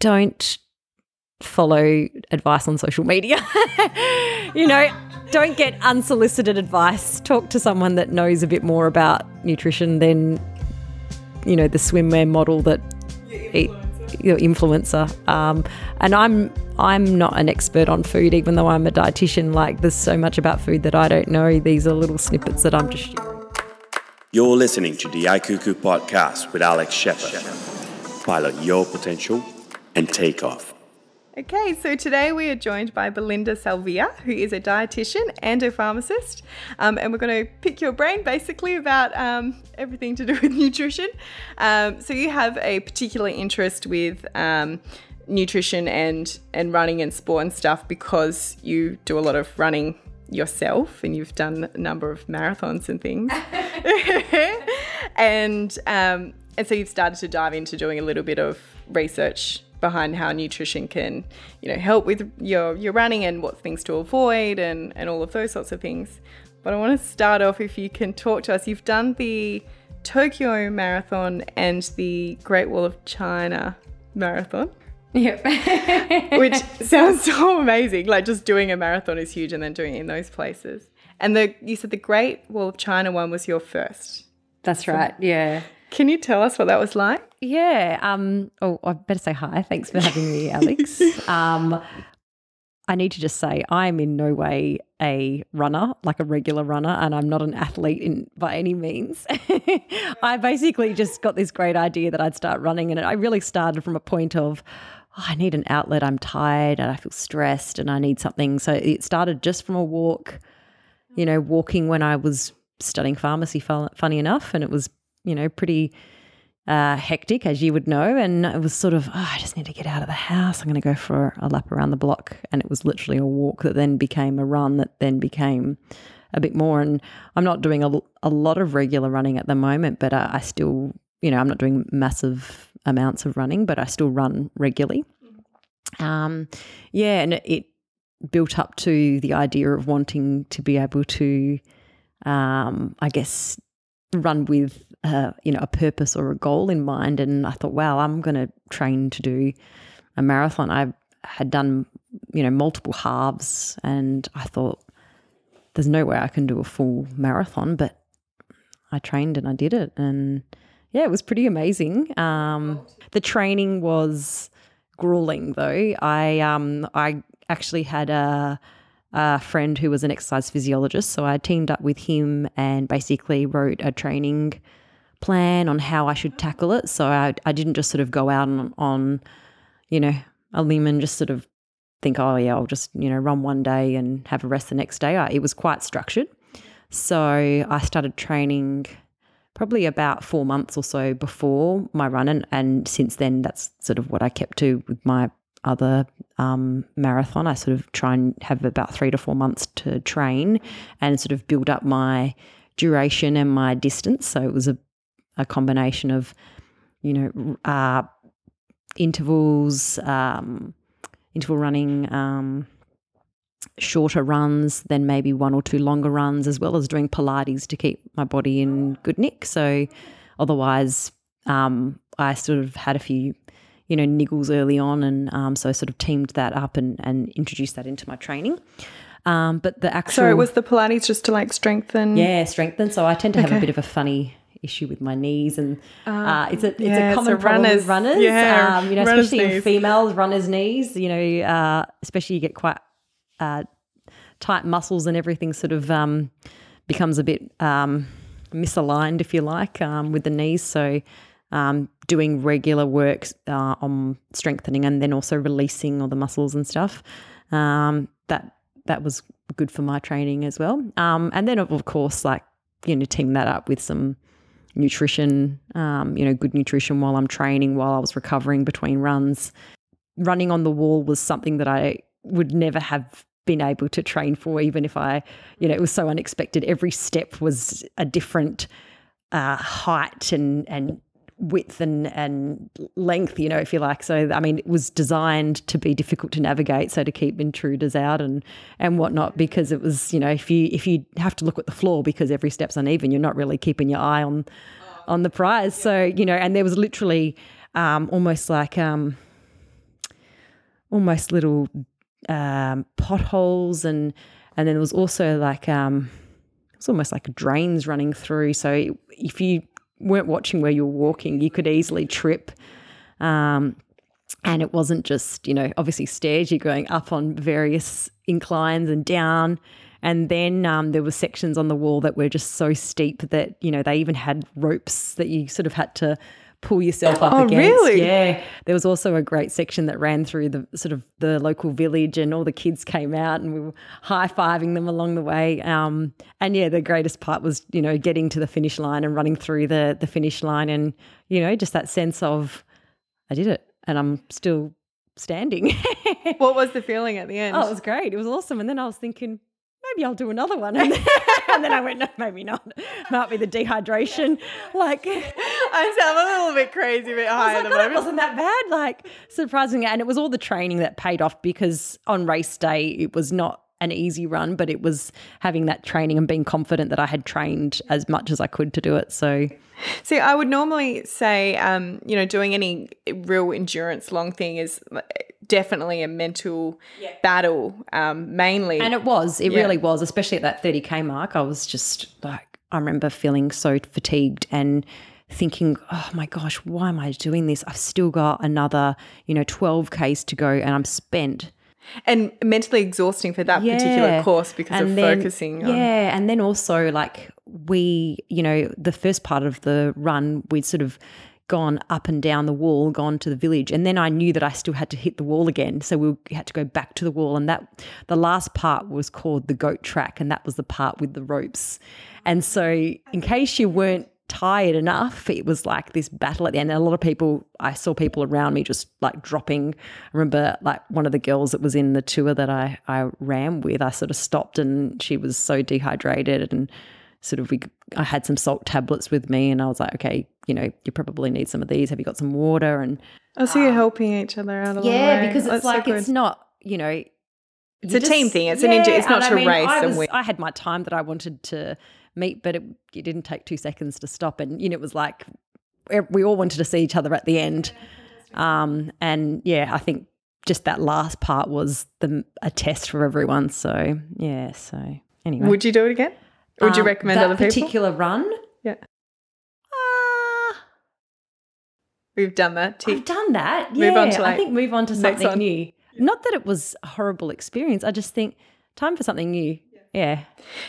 don't follow advice on social media. you know, don't get unsolicited advice. Talk to someone that knows a bit more about nutrition than, you know, the swimwear model that eat, your influencer. Um, and I'm I'm not an expert on food, even though I'm a dietitian. Like, there's so much about food that I don't know. These are little snippets that I'm just sharing. You're listening to the iKuku podcast with Alex Shepard. Pilot your potential and take off. Okay, so today we are joined by Belinda Salvia, who is a dietitian and a pharmacist. Um, and we're going to pick your brain basically about um, everything to do with nutrition. Um, so, you have a particular interest with um, nutrition and, and running and sport and stuff because you do a lot of running yourself and you've done a number of marathons and things. and, um, and so you've started to dive into doing a little bit of research behind how nutrition can, you know, help with your your running and what things to avoid and and all of those sorts of things. But I want to start off if you can talk to us. You've done the Tokyo Marathon and the Great Wall of China Marathon. Yep. which sounds so amazing. Like just doing a marathon is huge and then doing it in those places. And the you said the Great Wall of China one was your first. That's right. Yeah. Can you tell us what that was like? Yeah. Um, oh, I better say hi. Thanks for having me, Alex. um, I need to just say I'm in no way a runner, like a regular runner, and I'm not an athlete in by any means. I basically just got this great idea that I'd start running, and I really started from a point of oh, I need an outlet. I'm tired and I feel stressed, and I need something. So it started just from a walk, you know, walking when I was studying pharmacy. Funny enough, and it was you know pretty uh, hectic, as you would know. And it was sort of, oh, I just need to get out of the house. I'm going to go for a lap around the block. And it was literally a walk that then became a run that then became a bit more. And I'm not doing a, a lot of regular running at the moment, but uh, I still, you know, I'm not doing massive amounts of running, but I still run regularly. Um, yeah, and it built up to the idea of wanting to be able to, um, I guess, run with uh, you know a purpose or a goal in mind. And I thought, wow, I'm going to train to do a marathon. I had done you know multiple halves, and I thought there's no way I can do a full marathon, but I trained and I did it, and yeah, it was pretty amazing. Um, the training was grueling though. I um, I actually had a a friend who was an exercise physiologist. So I teamed up with him and basically wrote a training plan on how I should tackle it. So I, I didn't just sort of go out on, on, you know, a limb and just sort of think, oh, yeah, I'll just, you know, run one day and have a rest the next day. I, it was quite structured. So I started training probably about four months or so before my run. And, and since then, that's sort of what I kept to with my other um, marathon. I sort of try and have about three to four months to train and sort of build up my duration and my distance. So it was a a combination of, you know, uh, intervals, um, interval running, um, shorter runs, then maybe one or two longer runs, as well as doing Pilates to keep my body in good nick. So otherwise, um, I sort of had a few, you know, niggles early on, and um, so I sort of teamed that up and, and introduced that into my training. Um, but the actual so it was the Pilates just to like strengthen? Yeah, strengthen. So I tend to have a bit of a funny issue with my knees, and uh, uh, it's a it's yeah, a common it's a problem with runners. Yeah, um, you know, runners especially in knees. females, runners' knees. You know, uh, especially you get quite uh, tight muscles, and everything sort of um, becomes a bit um, misaligned, if you like, um, with the knees. So. Doing regular work uh, on strengthening and then also releasing all the muscles and stuff. Um, that that was good for my training as well. Um, and then of course, like you know, team that up with some nutrition, um, you know, good nutrition while I'm training, while I was recovering between runs. Running on the wall was something that I would never have been able to train for, even if I, you know, it was so unexpected. Every step was a different uh, height and and width and and length, you know, if you like. So I mean, it was designed to be difficult to navigate, so to keep intruders out and and whatnot, because it was, you know, if you if you have to look at the floor because every step's uneven, you're not really keeping your eye on on the prize. So you know, and there was literally um, almost like um, almost little um, potholes and and then there was also like um, it was almost like drains running through. So if you weren't watching where you were walking, you could easily trip. Um, and it wasn't just you know obviously stairs. You're going up on various inclines and down. And then um, there were sections on the wall that were just so steep that you know they even had ropes that you sort of had to pull yourself up Oh, against. really? Yeah. There was also a great section that ran through the sort of the local village, and all the kids came out, and we were high fiving them along the way. Um, and yeah, the greatest part was you know getting to the finish line and running through the the finish line, and you know just that sense of I did it, and I'm still standing. What was the feeling at the end? Oh, it was great. It was awesome. And then I was thinking, maybe I'll do another one. And then, and then I went, no, maybe not. Might be the dehydration. Like, I sound a little bit crazy, a bit high I at the "Oh, it moment. wasn't that bad. Like, surprisingly. And it was all the training that paid off because on race day, it was not an easy run, but it was having that training and being confident that I had trained as much as I could to do it. So, See, I would normally say, um, you know, doing any real endurance long thing is definitely a mental battle, um, mainly. And it was, it Yeah. really was, especially at that 30K mark. I was just like, I remember feeling so fatigued and thinking, oh my gosh, why am I doing this? I've still got another, you know, 12Ks to go and I'm spent. and mentally exhausting for that particular course because of then- focusing on. Yeah. And then also, like, we, you know, the first part of the run, we'd sort of gone up and down the wall, gone to the village. And then I knew that I still had to hit the wall again. So we had to go back to the wall. And that, the last part was called the goat track. And that was the part with the ropes. And so, in case you weren't tired enough, it was like this battle at the end. And a lot of people, I saw people around me just like dropping. I remember like one of the girls that was in the tour that I, I ran with, I sort of stopped and she was so dehydrated and sort of we I had some salt tablets with me and I was like, okay, you know, you probably need some of these. Have you got some water? And Oh, so you're helping each other out along the yeah, way. because it's That's like good. it's not, you know, It's a team thing. It's an inju- it's not to I mean, race I and was-. I had my time that I wanted to meet, but it, it didn't take two seconds to stop. And you know, it was like we- we all wanted to see each other at the end. Um, and yeah, I think just that last part was the a test for everyone. So yeah, so anyway, Would you do it again? Would you Um, recommend that other people? particular run? Yeah. Uh, We've done that. I've done that. Move on yeah, to, I think move on to something one. new. Not that it was a horrible experience. I just think time for something new. Yeah.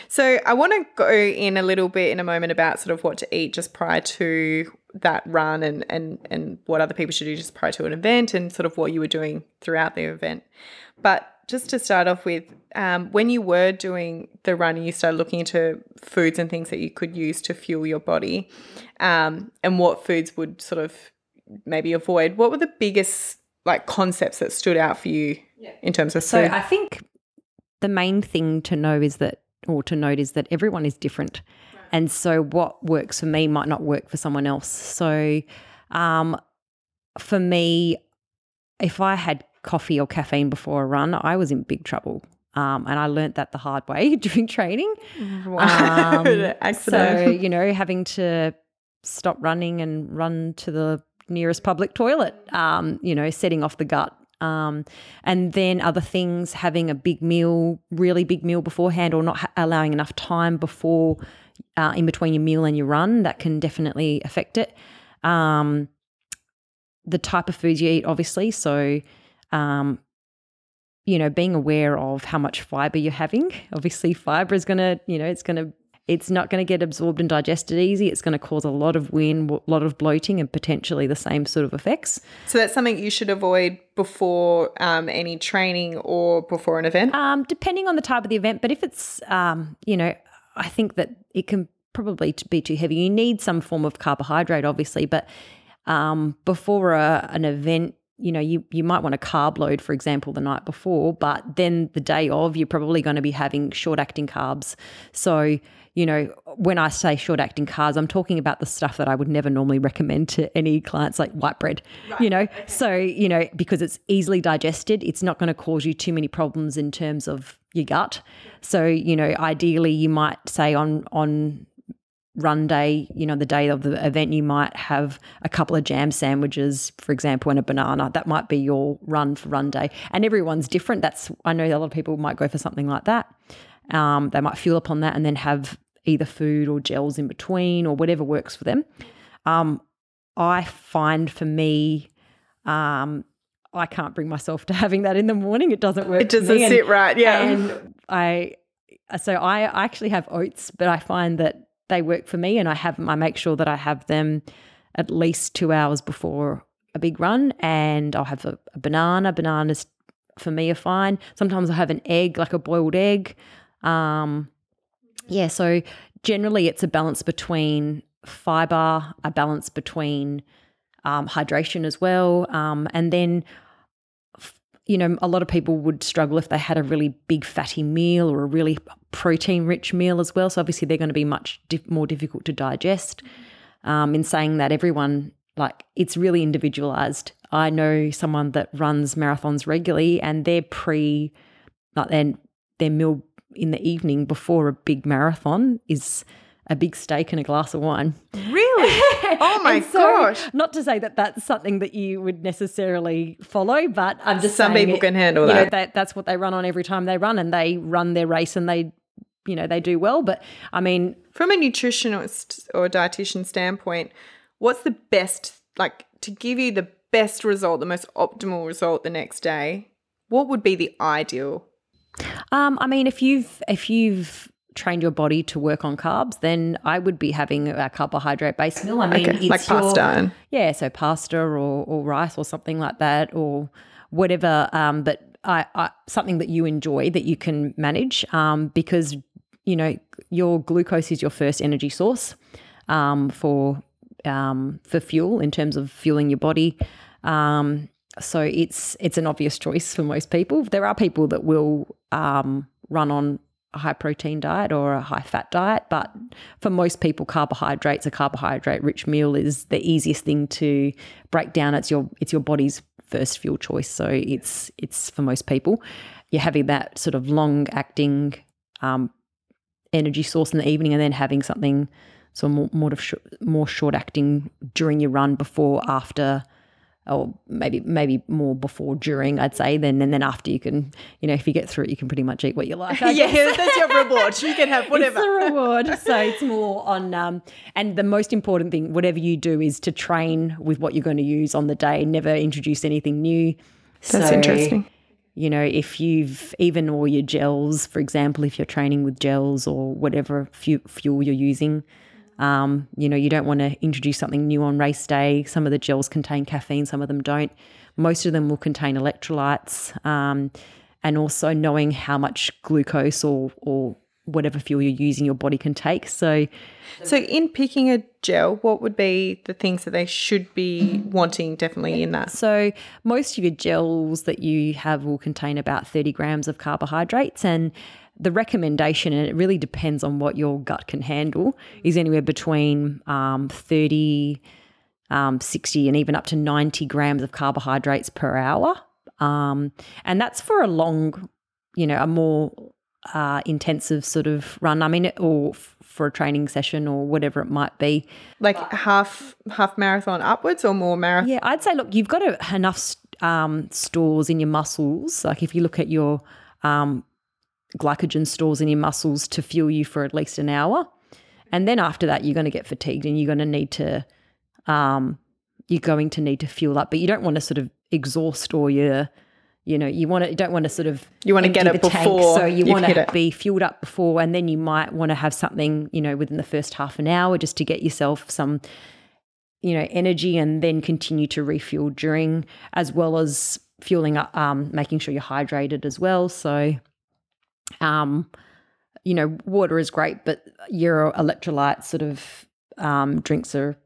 So I want to go in a little bit in a moment about sort of what to eat just prior to that run and and and what other people should do just prior to an event and sort of what you were doing throughout the event. But just to start off with, um, when you were doing the run and you started looking into foods and things that you could use to fuel your body, um, and what foods would sort of maybe avoid, what were the biggest like concepts that stood out for you in terms of So? I think the main thing to know is that, or to note is that everyone is different. And so what works for me might not work for someone else. So um, for me, if I had coffee or caffeine before a run, I was in big trouble. Um, and I learnt that the hard way during training. wow. Um. So, you know, having to stop running and run to the nearest public toilet, um, you know, setting off the gut. Um, and then other things, having a big meal, really big meal beforehand, or not ha- allowing enough time before, uh, in between your meal and your run, that can definitely affect it. Um, the type of foods you eat, obviously. So, um, you know, being aware of how much fiber you're having. Obviously, fiber is going to, you know, it's going to, it's not going to get absorbed and digested easy. It's going to cause a lot of wind, a lot of bloating, and potentially the same sort of effects. So that's something you should avoid before um, any training or before an event. Um, depending on the type of the event, but if it's, um, you know, I think that it can probably be too heavy. You need some form of carbohydrate, obviously, but um, before a, an event, you know, you, you might want to carb load, for example, the night before, but then the day of, you're probably going to be having short acting carbs. So, you know, when I say short acting carbs, I'm talking about the stuff that I would never normally recommend to any clients, like white bread, you know. So, you know, because it's easily digested, it's not going to cause you too many problems in terms of your gut. So, you know, ideally, you might say on on run day, you know, the day of the event, you might have a couple of jam sandwiches, for example, and a banana. That might be your run for run day. And everyone's different. That's, I know a lot of people might go for something like that. Um, they might fuel up on that and then have either food or gels in between or whatever works for them. Um, I find for me, um, I can't bring myself to having that in the morning. It doesn't work. It doesn't sit right. Yeah. And I, so I actually have oats, but I find that they work for me, and I have I make sure that I have them at least two hours before a big run, and I'll have a, a banana. Bananas for me are fine. Sometimes I have an egg, like a boiled egg. Um, yeah, so generally it's a balance between fiber, a balance between um, hydration as well, um, and then you know, a lot of people would struggle if they had a really big fatty meal or a really protein rich meal as well. So obviously they're going to be much more difficult to digest. Um, in saying that, everyone like it's really individualized. I know someone that runs marathons regularly, and their pre, like their their meal in the evening before a big marathon is a big steak and a glass of wine. Really? Oh my so, gosh. Not to say that that's something that you would necessarily follow, but I'm just some people it, can handle you that. Know, that. That's what they run on every time they run, and they run their race and they, you know, they do well. But I mean, from a nutritionist or dietitian standpoint, what's the best like to give you the best result, the most optimal result the next day? What would be the ideal? Um, I mean, if you've if you've trained your body to work on carbs, then I would be having a carbohydrate based meal. I mean, okay, like pasta. Your, yeah, so pasta or, or rice or something like that or whatever. Um, but I, I, something that you enjoy that you can manage um, because, you know, your glucose is your first energy source um, for um, for fuel in terms of fueling your body. Um, so it's it's an obvious choice for most people. There are people that will um, run on a high protein diet or a high fat diet. But for most people, carbohydrates, a carbohydrate rich meal is the easiest thing to break down. It's your it's your body's first fuel choice. So it's it's for most people. You're having that sort of long acting um, energy source in the evening, and then having something so more more, sh- more short acting during your run before after or maybe maybe more before during I'd say then and then after you can you know if you get through it you can pretty much eat what you like yeah that's your reward. You can have whatever. It's a reward. So it's more on um and the most important thing whatever you do is to train with what you're going to use on the day never introduce anything new. That's so, interesting. you know if you've even all your gels for example if you're training with gels or whatever fuel you're using um, you know, you don't want to introduce something new on race day. Some of the gels contain caffeine, some of them don't. Most of them will contain electrolytes, um, and also knowing how much glucose or or whatever fuel you're using your body can take. So, so in picking a gel, what would be the things that they should be wanting definitely in that? So, most of your gels that you have will contain about 30 grams of carbohydrates, and the recommendation, and it really depends on what your gut can handle, is anywhere between um, 30, um, 60, and even up to 90 grams of carbohydrates per hour. Um, and that's for a long, you know, a more uh, intensive sort of run. I mean, or f- for a training session or whatever it might be. Like half half marathon upwards or more marathon? Yeah, I'd say look, you've got a, enough um, stores in your muscles. Like if you look at your um, glycogen stores in your muscles to fuel you for at least an hour. And then after that, you're going to get fatigued and you're going to need to, um, you're going to need to fuel up. But you don't want to sort of exhaust or your, you know, you want to, you don't want to sort of, you want to get it before. Tank, so you want to be fueled up before, and then you might want to have something, you know, within the first half an hour just to get yourself some, you know, energy, and then continue to refuel during, as well as fueling up, um, making sure you're hydrated as well. So um, you know, water is great, but your electrolyte sort of um, drinks are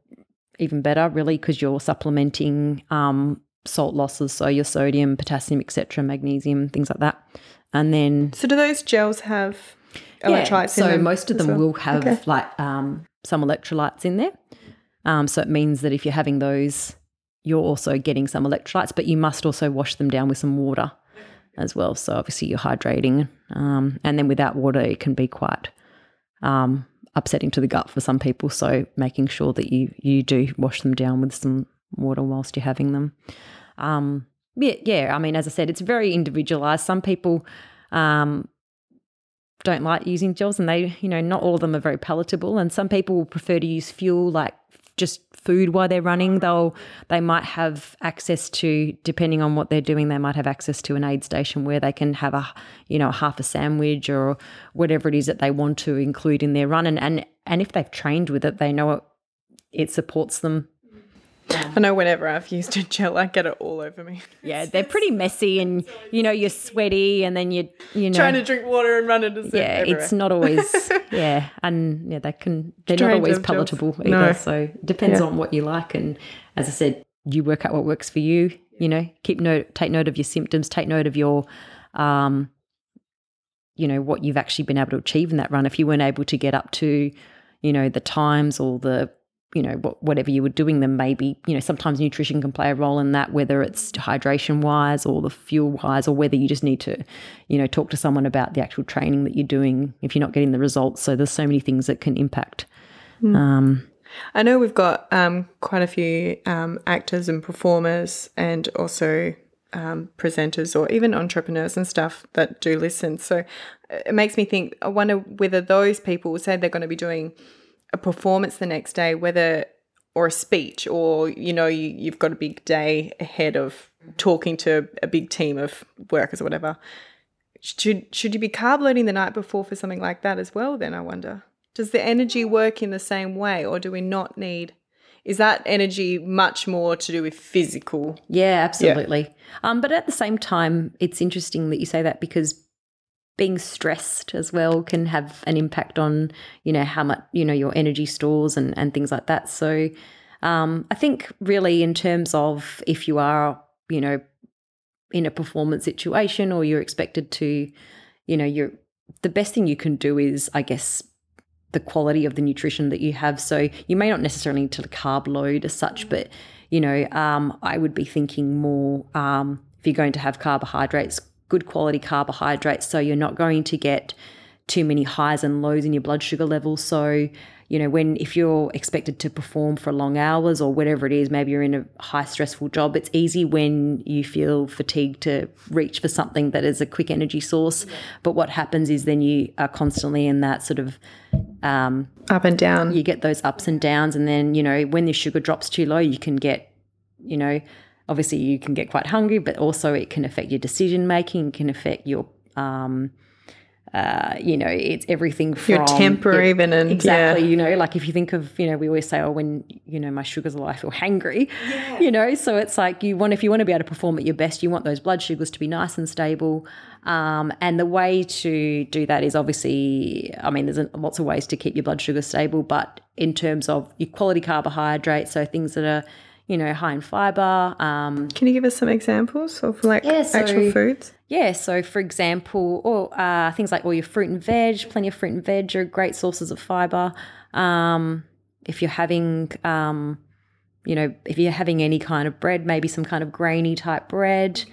even better, really, because you're supplementing um, salt losses, so your sodium, potassium, etc., magnesium, things like that. And then, so do those gels have electrolytes? Yeah, so most of them well? will have okay. like um, some electrolytes in there. Um, so it means that if you're having those, you're also getting some electrolytes, but you must also wash them down with some water as well. So obviously you're hydrating, um, and then without water, it can be quite um, upsetting to the gut for some people. So making sure that you you do wash them down with some water whilst you're having them. Um, yeah, yeah. I mean, as I said, it's very individualized. Some people um, don't like using gels, and they, you know, not all of them are very palatable. And some people will prefer to use fuel, like just food while they're running. They'll they might have access to, depending on what they're doing, they might have access to an aid station where they can have a, you know, half a sandwich or whatever it is that they want to include in their run. And and and if they've trained with it, they know it, it supports them I know whenever I've used a gel, I get it all over me. Yeah, they're pretty messy, and you know you're sweaty, and then you you know trying to drink water and run into yeah, everywhere. it's not always yeah, and yeah, they can they're not always of gels. palatable either. No. So it depends Yeah. on what you like, and as I said, you work out what works for you. You know, keep note, take note of your symptoms, take note of your, um, you know, what you've actually been able to achieve in that run. If you weren't able to get up to, you know, the times or the you know whatever you were doing then maybe you know sometimes nutrition can play a role in that whether it's hydration wise or the fuel wise or whether you just need to you know talk to someone about the actual training that you're doing if you're not getting the results so there's so many things that can impact um, I know we've got um, quite a few um, actors and performers, and also um, presenters or even entrepreneurs and stuff that do listen. So uh, it makes me think. I wonder whether those people say they're going to be doing a performance the next day, whether or a speech, or you know, you, you've got a big day ahead of talking to a big team of workers or whatever. Should should you be carb loading the night before for something like that as well? Then I wonder, does the energy work in the same way, or do we not need? Is that energy much more to do with physical? yeah absolutely um, but at the same time it's interesting that you say that because being stressed as well can have an impact on you know how much you know your energy stores and and things like that. So um, i think really in terms of if you are you know in a performance situation or you're expected to you know you're the best thing you can do is i guess the quality of the nutrition that you have. So you may not necessarily need to carb load as such but you know um, i would be thinking more um, if you're going to have carbohydrates good quality carbohydrates so you're not going to get too many highs and lows in your blood sugar levels. So you know when if you're expected to perform for long hours or whatever it is maybe you're in a high stressful job it's easy when you feel fatigued to reach for something that is a quick energy source. But what happens is then you are constantly in that sort of um, Up and down. you get those ups and downs. And then you know when your sugar drops too low you can get you know obviously you can get quite hungry but also it can affect your decision making can affect your um uh, you know, it's everything from Your temper yeah, even and exactly. yeah. You know, like if you think of, you know, we always say, oh, when you know my sugars are low, I feel hangry. yeah. You know, so it's like you want if you want to be able to perform at your best, you want those blood sugars to be nice and stable. Um, and the way to do that is obviously, I mean, there's lots of ways to keep your blood sugar stable, but in terms of your quality carbohydrates, so things that are, you know, high in fiber, um, Can you give us some examples of like Yeah, so- actual foods? yeah, so for example, or uh, things like all your fruit and veg, plenty of fruit and veg are great sources of fiber. Um, if you're having, um, you know, if you're having any kind of bread, maybe some kind of grainy type bread.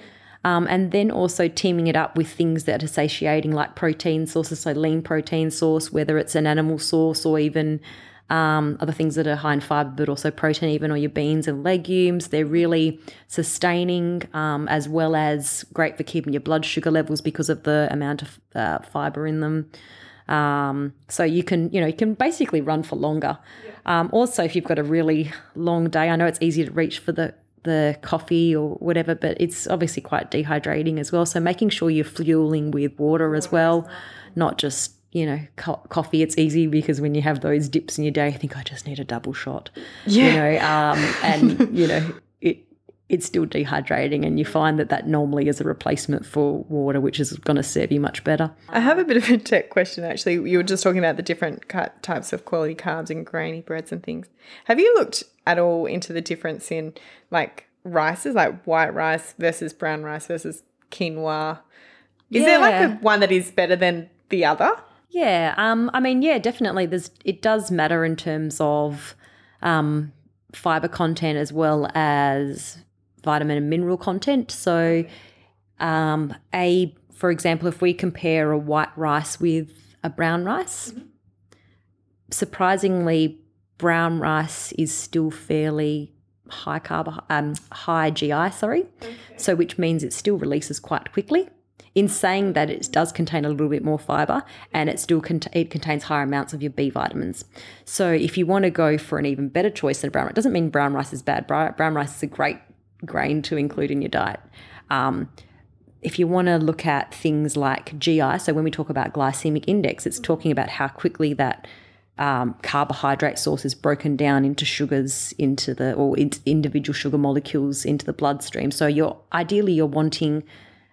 Um, and then also teaming it up with things that are satiating, like protein sources, so lean protein source, whether it's an animal source or even um, other things that are high in fiber, but also protein, even or your beans and legumes. They're really sustaining um, as well as great for keeping your blood sugar levels because of the amount of uh, fiber in them. Um, so you can, you know, you can basically run for longer. Um, also, if you've got a really long day, I know it's easy to reach for the the coffee or whatever, but it's obviously quite dehydrating as well. So making sure you're fueling with water as well, not just you know co- coffee. It's easy because when you have those dips in your day, you think I just need a double shot. Yeah. You know, um, and you know it. It's still dehydrating, and you find that that normally is a replacement for water, which is going to serve you much better. I have a bit of a tech question actually. You were just talking about the different types of quality carbs and grainy breads and things. Have you looked at all into the difference in like rices, like white rice versus brown rice versus quinoa? Is there like a one that is better than the other? Yeah, um, I mean, yeah, definitely. There's it does matter in terms of um, fiber content as well as vitamin and mineral content. So, um, a for example, if we compare a white rice with a brown rice, surprisingly, brown rice is still fairly high carb, um, high GI, sorry. So, which means it still releases quite quickly. In saying that, it does contain a little bit more fiber, and it still cont- it contains higher amounts of your B vitamins. So, if you want to go for an even better choice than brown rice, it doesn't mean brown rice is bad. Brown rice is a great grain to include in your diet. Um, if you want to look at things like GI, so when we talk about glycemic index, it's talking about how quickly that um, carbohydrate source is broken down into sugars into the or in, individual sugar molecules into the bloodstream. So you're ideally you're wanting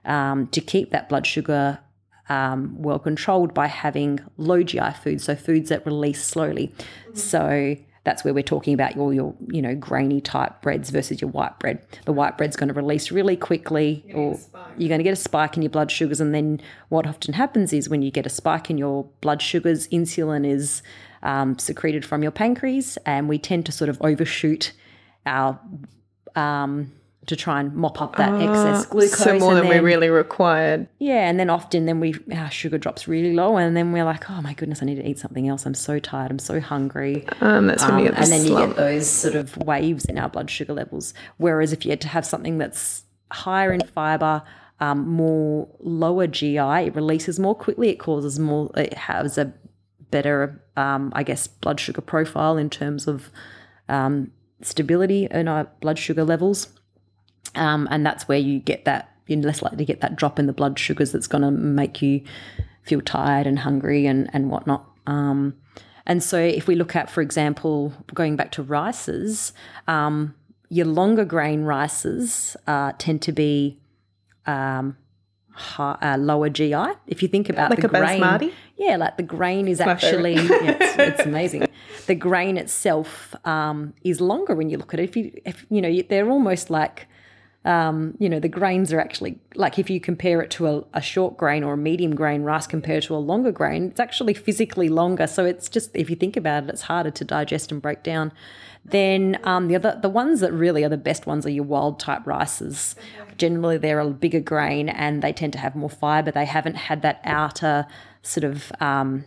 um, to keep that blood sugar um, well controlled by having low GI foods, so foods that release slowly. So that's where we're talking about your your you know grainy type breads versus your white bread. The white bread's going to release really quickly, or you're going to get a spike in your blood sugars, and then what often happens is when you get a spike in your blood sugars, insulin is um, secreted from your pancreas, and we tend to sort of overshoot our um, to try and mop up that excess glucose. Ah, So more than we really required. yeah, and then often then we our sugar drops really low, and then we're like, oh my goodness, I need to eat something else. I'm so tired. I'm so hungry. Um, that's when Um, you get the and then you get those sort of waves in our blood sugar levels. Whereas if you had to have something that's higher in fiber, um, more lower GI, it releases more quickly. It causes more. It has a better, um, I guess, blood sugar profile in terms of um, stability in our blood sugar levels. Um, and that's where you get that. You're less likely to get that drop in the blood sugars that's going to make you feel tired and hungry and and whatnot. Um, and so, if we look at, for example, going back to rices, um, your longer grain rices uh, tend to be um, hi, uh, lower GI. If you think about Like the a grain, basmati? yeah, like the grain is my actually yeah, it's, it's amazing. The grain itself um, is longer when you look at it. If you, if you know, they're almost like um, you know, the grains are actually like if you compare it to a, a short grain or a medium grain rice compared to a longer grain, it's actually physically longer. So it's just if you think about it, it's harder to digest and break down. Then um, the other the ones that really are the best ones are your wild type rices. Generally, they're a bigger grain and they tend to have more fiber. They haven't had that outer sort of um,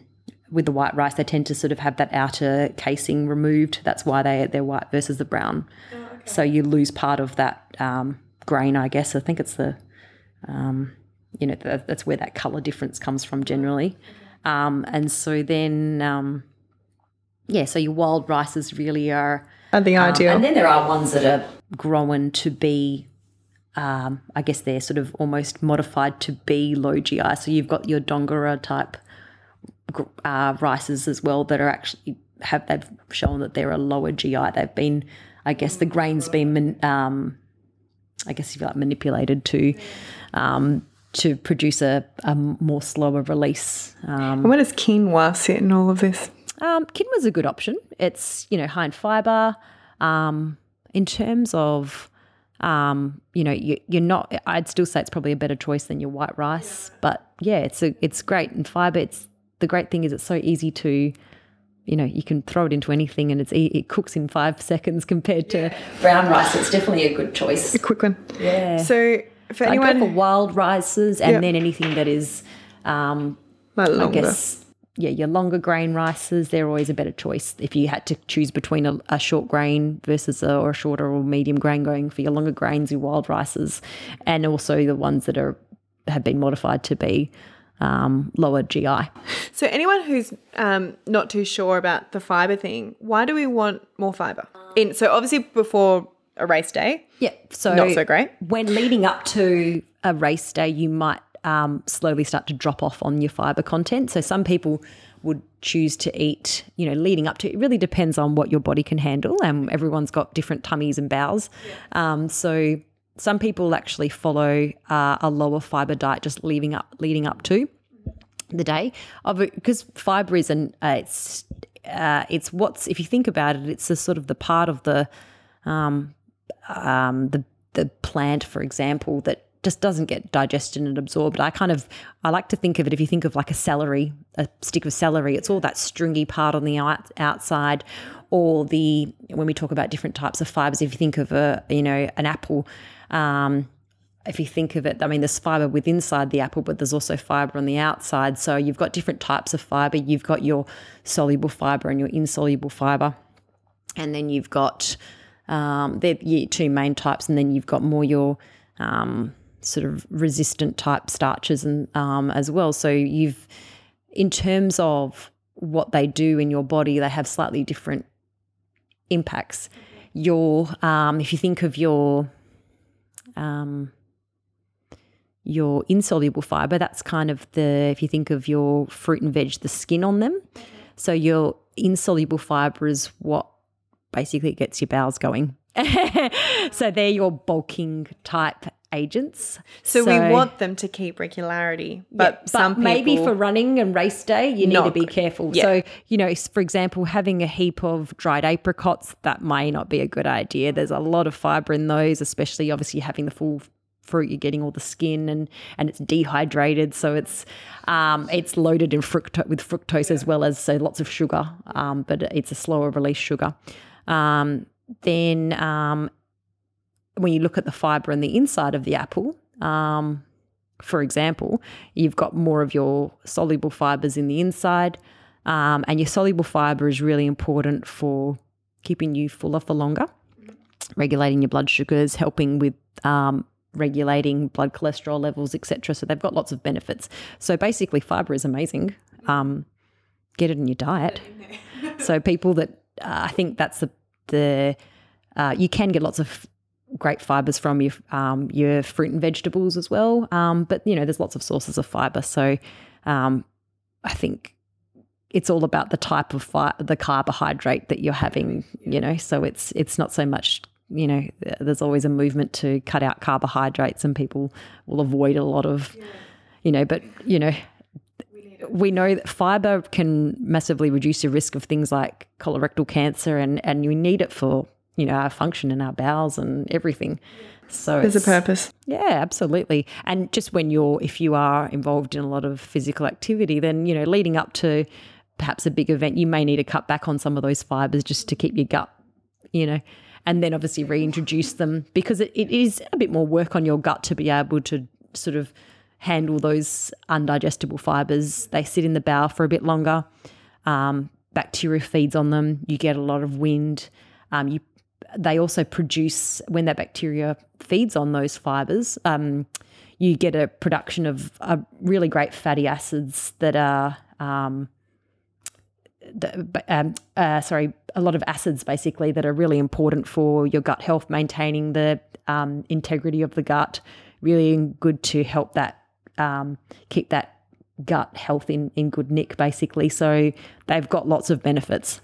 with the white rice, they tend to sort of have that outer casing removed. That's why they they're white versus the brown. So you lose part of that um, grain, I guess. I think it's the, um, you know, that, that's where that color difference comes from generally. Um, and so then, um, yeah, so your wild rices really are. Are the um, ideal. and then there are ones that are grown to be, um, I guess they're sort of almost modified to be low GI. So you've got your Doongara type uh, rices as well that are actually have they've shown that they're a lower GI. They've been, I guess, the grains been, man- um, I guess if you like, manipulated to. Um, to produce a, a more slower release. Um, and where does quinoa sit in all of this? um, quinoa's a good option. It's you know high in fiber. Um, in terms of um, you know you, you're not. I'd still say it's probably a better choice than your white rice. But yeah, it's a it's great in fiber. It's the great thing is it's so easy to. You know, you can throw it into anything, and it's it cooks in five seconds compared to brown rice. It's definitely a good choice. A quick one. Yeah. So for anyone go for wild rices, and Yeah. then anything that is um, I guess, yeah, your longer grain rices, they're always a better choice. If you had to choose between a, a short grain versus a, or a shorter or medium grain, going for your longer grains, your wild rices, and also the ones that are have been modified to be um, lower GI. So anyone who's um, not too sure about the fiber thing, why do we want more fiber? In so obviously before a race day, Yeah, so not so great. when leading up to a race day, you might um, slowly start to drop off on your fiber content. So some people would choose to eat, you know, leading up to it really depends on what your body can handle, and everyone's got different tummies and bowels. Um, so some people actually follow uh, a lower fiber diet just leading up leading up to the day of because fiber is an uh, it's uh, it's what's if you think about it, it's the sort of the part of the um, the the plant, for example, that just doesn't get digested and absorbed. I kind of I like to think of it if you think of like a celery, a stick of celery. It's all that stringy part on the out, outside, or the when we talk about different types of fibers. If you think of a you know an apple. Um, if you think of it, I mean, there's fiber with inside the apple, but there's also fiber on the outside. So you've got different types of fiber. You've got your soluble fiber and your insoluble fiber, and then you've got um, two main types, and then you've got more your um, sort of resistant type starches and um, as well. So you've in terms of what they do in your body, they have slightly different impacts. Your um, if you think of your um, your insoluble fiber, that's kind of the if you think of your fruit and veg, the skin on them. So your insoluble fiber is what basically gets your bowels going. so they're your bulking type agents. So, we want them to keep regularity, but, yeah, some but maybe for running and race day, you need to be careful. Yeah. So, you know, for example, having a heap of dried apricots, that may not be a good idea. There's a lot of fiber in those, especially obviously having the full fruit, you're getting all the skin and and it's dehydrated, so it's um, it's loaded in fructose with fructose as well as so lots of sugar, um, but it's a slower release sugar. Um, then um, when you look at the fiber on the inside of the apple, um, for example, you've got more of your soluble fibers in the inside, um, and your soluble fiber is really important for keeping you fuller for longer, regulating your blood sugars, helping with um, regulating blood cholesterol levels, etc. So they've got lots of benefits. So basically, fiber is amazing. Um, get it in your diet. so people that uh, I think that's the the uh, you can get lots of great fibers from your um, your fruit and vegetables as well. Um, but you know, there's lots of sources of fiber. So um, I think it's all about the type of fi- the carbohydrate that you're having. You know, so it's it's not so much. You know, there's always a movement to cut out carbohydrates, and people will avoid a lot of. You know, but you know, we know that fiber can massively reduce your risk of things like colorectal cancer, and and we need it for you know our function in our bowels and everything. So There's a purpose. yeah, absolutely. And just when you're, if you are involved in a lot of physical activity, then, you know, leading up to perhaps a big event, you may need to cut back on some of those fibers just to keep your gut, you know, and then obviously reintroduce them because it, it is a bit more work on your gut to be able to sort of handle those undigestible fibers. They sit in the bowel for a bit longer. Um, bacteria feeds on them. You get a lot of wind. Um, you they also produce when that bacteria feeds on those fibers um, you get a production of uh, really great fatty acids that are um, um, uh, sorry a lot of acids basically that are really important for your gut health maintaining the um, integrity of the gut really good to help that um, keep that gut health in, in good nick basically. So they've got lots of benefits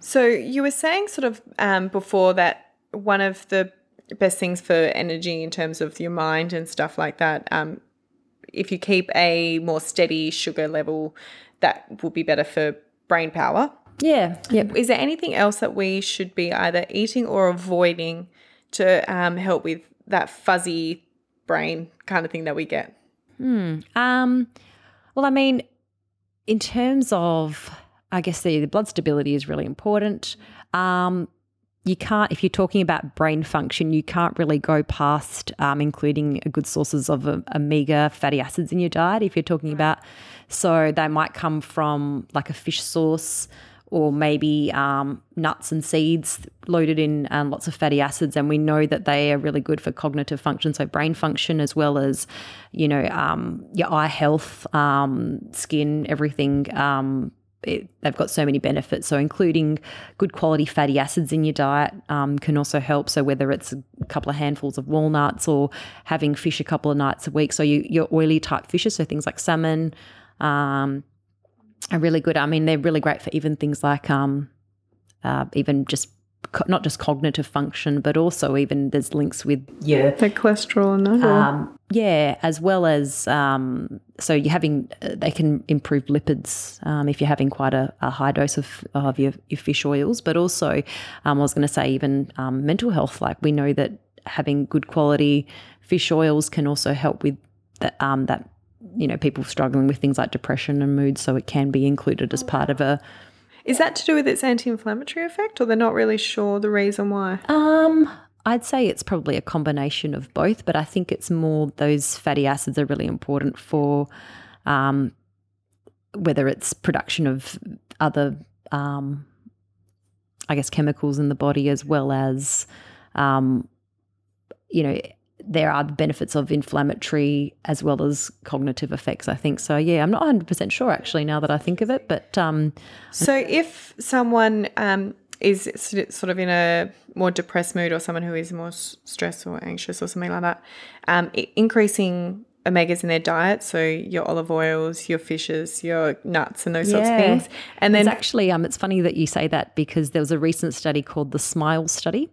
So you were saying sort of um, before that one of the best things for energy in terms of your mind and stuff like that. Um, if you keep a more steady sugar level, that will be better for brain power. yeah yep Is there anything else that we should be either eating or avoiding to um, help with that fuzzy brain kind of thing that we get? Hmm. Um, well, I mean, in terms of, I guess the, the blood stability is really important. Um, you can't, if you're talking about brain function, you can't really go past um, including good sources of uh, omega fatty acids in your diet. If you're talking about, so they might come from like a fish source or maybe um, nuts and seeds loaded in um, lots of fatty acids, and we know that they are really good for cognitive function, so brain function as well as, you know, um, your eye health, um, skin, everything. It, they've got so many benefits. So, including good quality fatty acids in your diet um, can also help. So, whether it's a couple of handfuls of walnuts or having fish a couple of nights a week. So, you, your oily type fishes, so things like salmon, um, are really good. I mean, they're really great for even things like um, uh, even just not just cognitive function, but also even there's links with your The cholesterol and that. um, yeah, as well as um, so you're having uh, they can improve lipids um, if you're having quite a, a high dose of, of your, your fish oils, but also um, I was going to say even um, mental health. Like we know that having good quality fish oils can also help with that um, that you know people struggling with things like depression and mood, so it can be included as part of a Is that to do with its anti-inflammatory effect, or they're not really sure the reason why? Um, I'd say it's probably a combination of both, but I think it's more those fatty acids are really important for um, whether it's production of other, um, I guess, chemicals in the body as well as, um, you know, there are the benefits of inflammatory as well as cognitive effects, I think. So, yeah, I'm not 100% sure actually now that I think of it. But um, so, if someone um, is sort of in a more depressed mood or someone who is more stressed or anxious or something like that, um, increasing omegas in their diet, so your olive oils, your fishes, your nuts, and those yeah. sorts of things. And then it's actually, um, it's funny that you say that because there was a recent study called the Smile Study,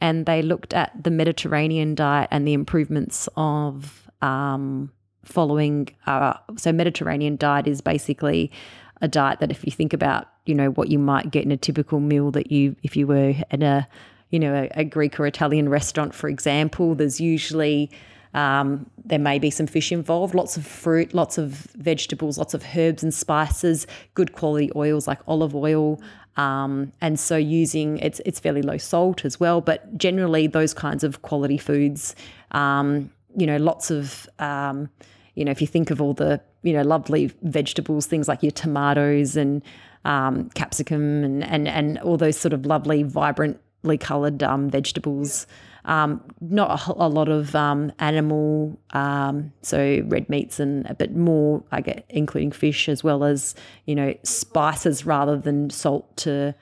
and they looked at the Mediterranean diet and the improvements of um, following. Uh, so Mediterranean diet is basically a diet that if you think about, you know, what you might get in a typical meal that you, if you were in a, you know, a, a Greek or Italian restaurant, for example, there's usually um, there may be some fish involved, lots of fruit, lots of vegetables, lots of herbs and spices, good quality oils like olive oil. Um, and so using it's it's fairly low salt as well, but generally those kinds of quality foods, um, you know, lots of um, you know, if you think of all the you know lovely vegetables, things like your tomatoes and um, capsicum and and and all those sort of lovely vibrantly coloured um, vegetables. Um, not a, a, lot of um, animal, um, so red meats and a bit more, I get including fish as well as you know spices rather than salt to,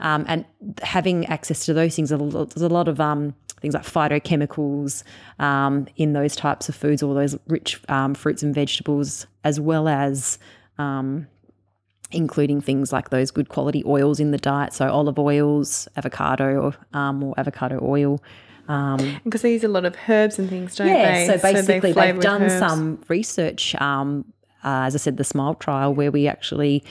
um, and having access to those things. There's a lot of um, things like phytochemicals um, in those types of foods, all those rich fruits and vegetables, as well as including things like those good quality oils in the diet, so olive oils, avocado, or, um, or avocado oil, um, because they use a lot of herbs and things, don't yeah, they? So basically, so they have done herbs. some research. Um, uh, as I said, the Smile trial, where we actually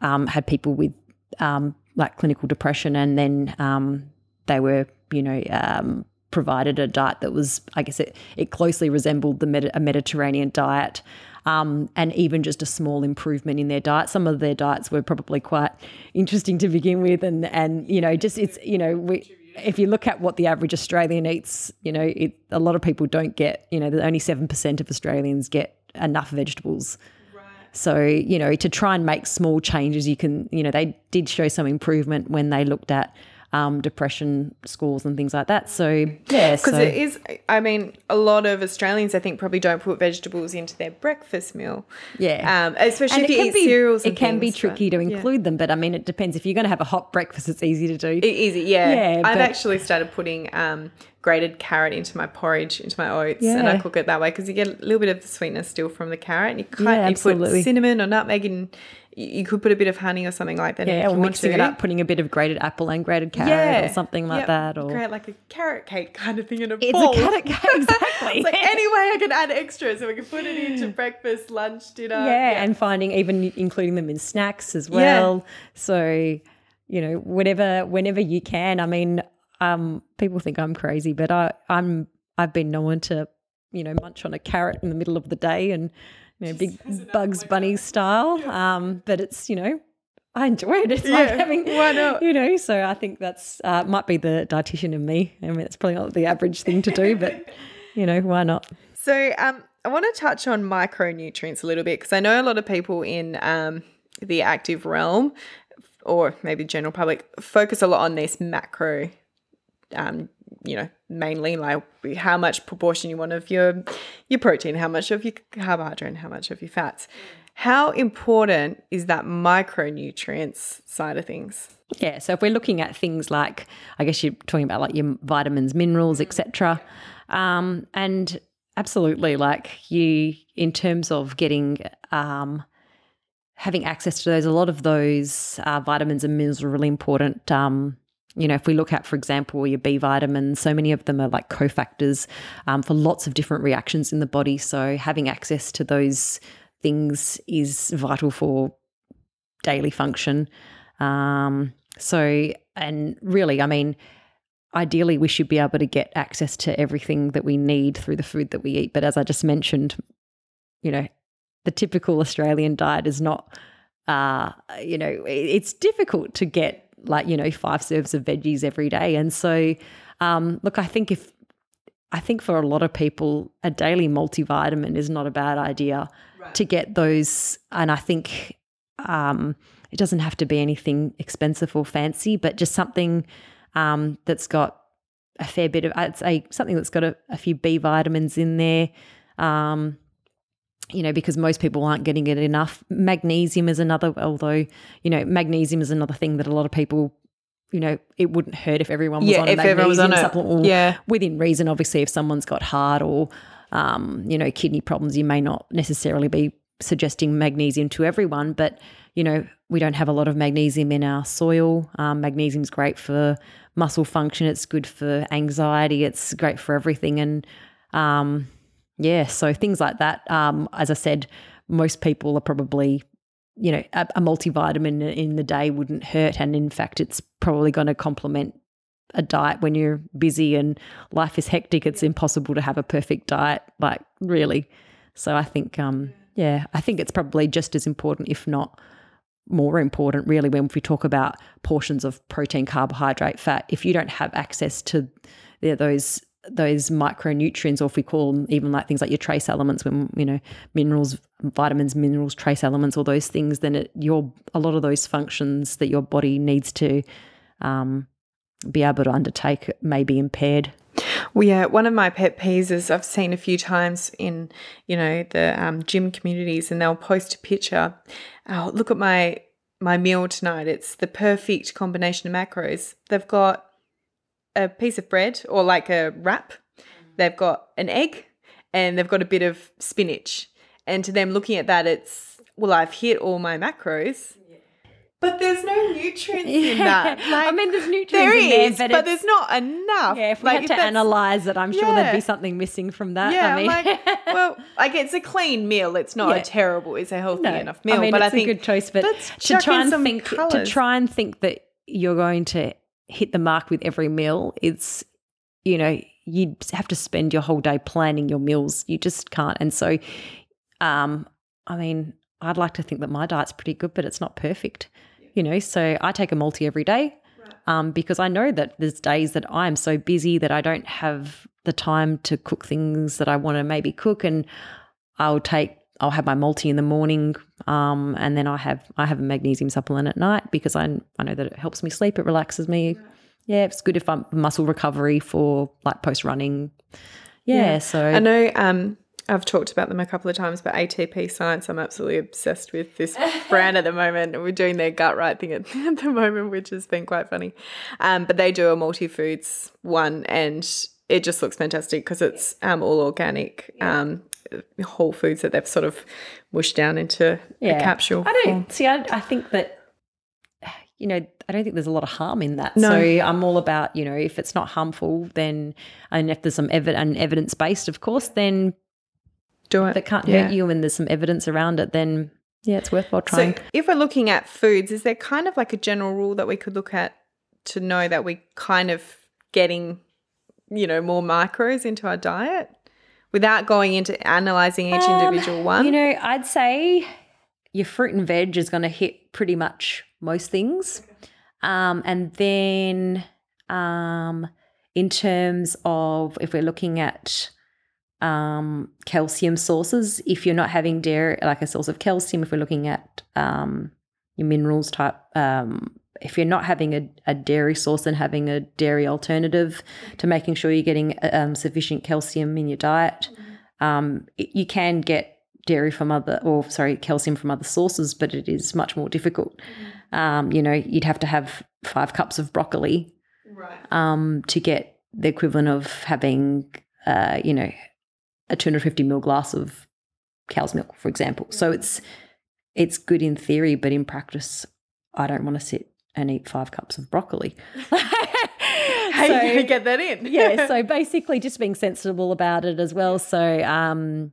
um, had people with um, like clinical depression, and then um, they were, you know, um, provided a diet that was, I guess, it, it closely resembled the Medi- a Mediterranean diet. Um, and even just a small improvement in their diet. Some of their diets were probably quite interesting to begin with, and and you know, just it's you know we if you look at what the average Australian eats, you know, it, a lot of people don't get, you know, only 7% of Australians get enough vegetables. So, you know, to try and make small changes, you can, you know, they did show some improvement when they looked at um, depression scores and things like that. So yeah, because so. it is. I mean, a lot of Australians, I think, probably don't put vegetables into their breakfast meal. Yeah, um, especially and if you eat be, cereals. it can things, be tricky but, to include yeah. them, but I mean, it depends. If you're going to have a hot breakfast, it's easy to do. It, easy, yeah. yeah I've actually started putting. Um, grated carrot into my porridge, into my oats, yeah. and I cook it that way because you get a little bit of the sweetness still from the carrot. And you, cut, yeah, you put cinnamon or nutmeg in you could put a bit of honey or something like that. Yeah, or mixing it up, putting a bit of grated apple and grated carrot yeah. or something like yep. that. Or create like a carrot cake kind of thing in a it's bowl. It's a carrot cake, exactly. it's like any way I can add extra so we can put it into breakfast, lunch, dinner. Yeah, yeah. and finding even including them in snacks as well. Yeah. So, you know, whatever whenever you can. I mean, um, people think I'm crazy, but I, I'm I've been known to, you know, munch on a carrot in the middle of the day and you know, big Bugs Bunny style. Um, but it's, you know, I enjoy it. It's yeah, like having, why not? You know, so I think that's uh, might be the dietitian in me. I mean, it's probably not the average thing to do, but you know, why not? So, um, I want to touch on micronutrients a little bit because I know a lot of people in um, the active realm, or maybe general public, focus a lot on this macro um, you know, mainly like how much proportion you want of your your protein, how much of your carbohydrate, and how much of your fats. How important is that micronutrients side of things? Yeah, so if we're looking at things like, I guess you're talking about like your vitamins, minerals, etc., um, and absolutely, like you, in terms of getting um, having access to those, a lot of those uh, vitamins and minerals are really important. Um, you know, if we look at, for example, your B vitamins, so many of them are like cofactors um, for lots of different reactions in the body. So having access to those things is vital for daily function. Um, so, and really, I mean, ideally, we should be able to get access to everything that we need through the food that we eat. But as I just mentioned, you know, the typical Australian diet is not, uh, you know, it's difficult to get like you know five serves of veggies every day and so um, look, I think if I think for a lot of people, a daily multivitamin is not a bad idea to get those. And I think um, it doesn't have to be anything expensive or fancy, but just something um, that's got a fair bit of, I'd say something that's got a, a few B vitamins in there. Um, you know, because most people aren't getting it enough. Magnesium is another, although, you know, magnesium is another thing that a lot of people you know, it wouldn't hurt if everyone was Yeah, on a if everyone was magnesium on supplement. Or Yeah. within reason, obviously, if someone's got heart or, um, you know, kidney problems, you may not necessarily be suggesting magnesium to everyone, but, you know, we don't have a lot of magnesium in our soil. Um, magnesium's great for muscle function, it's good for anxiety, it's great for everything. And, um, yeah, so things like that. Um, as I said, most people are probably you know, a, a multivitamin in the day wouldn't hurt. And in fact, it's probably going to complement a diet when you're busy and life is hectic. It's impossible to have a perfect diet, like really. So I think, um, yeah, I think it's probably just as important, if not more important, really, when we talk about portions of protein, carbohydrate, fat. If you don't have access to yeah, those those micronutrients, or if we call them even like things like your trace elements, when you know minerals, vitamins, minerals, trace elements, all those things, then it, your a lot of those functions that your body needs to um, be able to undertake may be impaired. Well, yeah, one of my pet peeves is I've seen a few times in, you know, the um, gym communities, and they'll post a picture. Oh, look at my my meal tonight. It's the perfect combination of macros. They've got a piece of bread or like a wrap. Mm. They've got an egg, and they've got a bit of spinach. And to them, looking at that, it's well, I've hit all my macros. But there's no nutrients in that. I mean, there's nutrients there in there, is, but, but, there's not enough. Yeah, if we Like, had to analyze it, I'm sure there'd be something missing from that. Yeah, I mean, like, well, like it's a clean meal. It's not Yeah. a terrible. It's a healthy no, enough meal. I mean, but it's I think a good choice. But to try and think to try and think that you're going to hit the mark with every meal, it's you know you have to spend your whole day planning your meals. You just can't. And so, um, I mean, I'd like to think that my diet's pretty good, but it's not perfect. You know, so I take a multi every day. Um, because I know that there's days that I'm so busy that I don't have the time to cook things that I want to maybe cook, and I'll take I'll have my multi in the morning, um, and then I have I have a magnesium supplement at night because I I know that it helps me sleep, it relaxes me. Yeah, it's good if I'm muscle recovery for like post running. Yeah, so I know um, I've talked about them a couple of times, but ATP Science, I'm absolutely obsessed with this brand at the moment. We're doing their gut right thing at, at the moment, which has been quite funny. Um, but they do a multi foods one, and it just looks fantastic because it's um, all organic. Um, whole foods that they've sort of mushed down into a capsule. I don't see. I, I think that you know I don't think there's a lot of harm in that. No. So I'm all about you know if it's not harmful, then and if there's some evi- and evidence based, of course, then do if it. it can't Yeah. hurt you and there's some evidence around it, then yeah, it's worthwhile So, trying. if we're looking at foods, is there kind of like a general rule that we could look at to know that we're kind of getting, you know, more macros into our diet without going into analyzing each individual one? Um, You know, I'd say your fruit and veg is going to hit pretty much most things. Um, and then um, in terms of if we're looking at um, calcium sources, if you're not having dairy, like a source of calcium, if we're looking at um, your minerals type, um, if you're not having a, a dairy source and having a dairy alternative to making sure you're getting um, sufficient calcium in your diet, um, it- you can get dairy from other, or sorry, calcium from other sources, but it is much more difficult. Um, you know, you'd have to have five cups of broccoli um, to get the equivalent of having, uh, you know, a 250 ml glass of cow's milk, for example. So it's it's good in theory, but in practice, I don't want to sit and eat five cups of broccoli. How are you going to get that in? yeah, so basically just being sensible about it as well. So um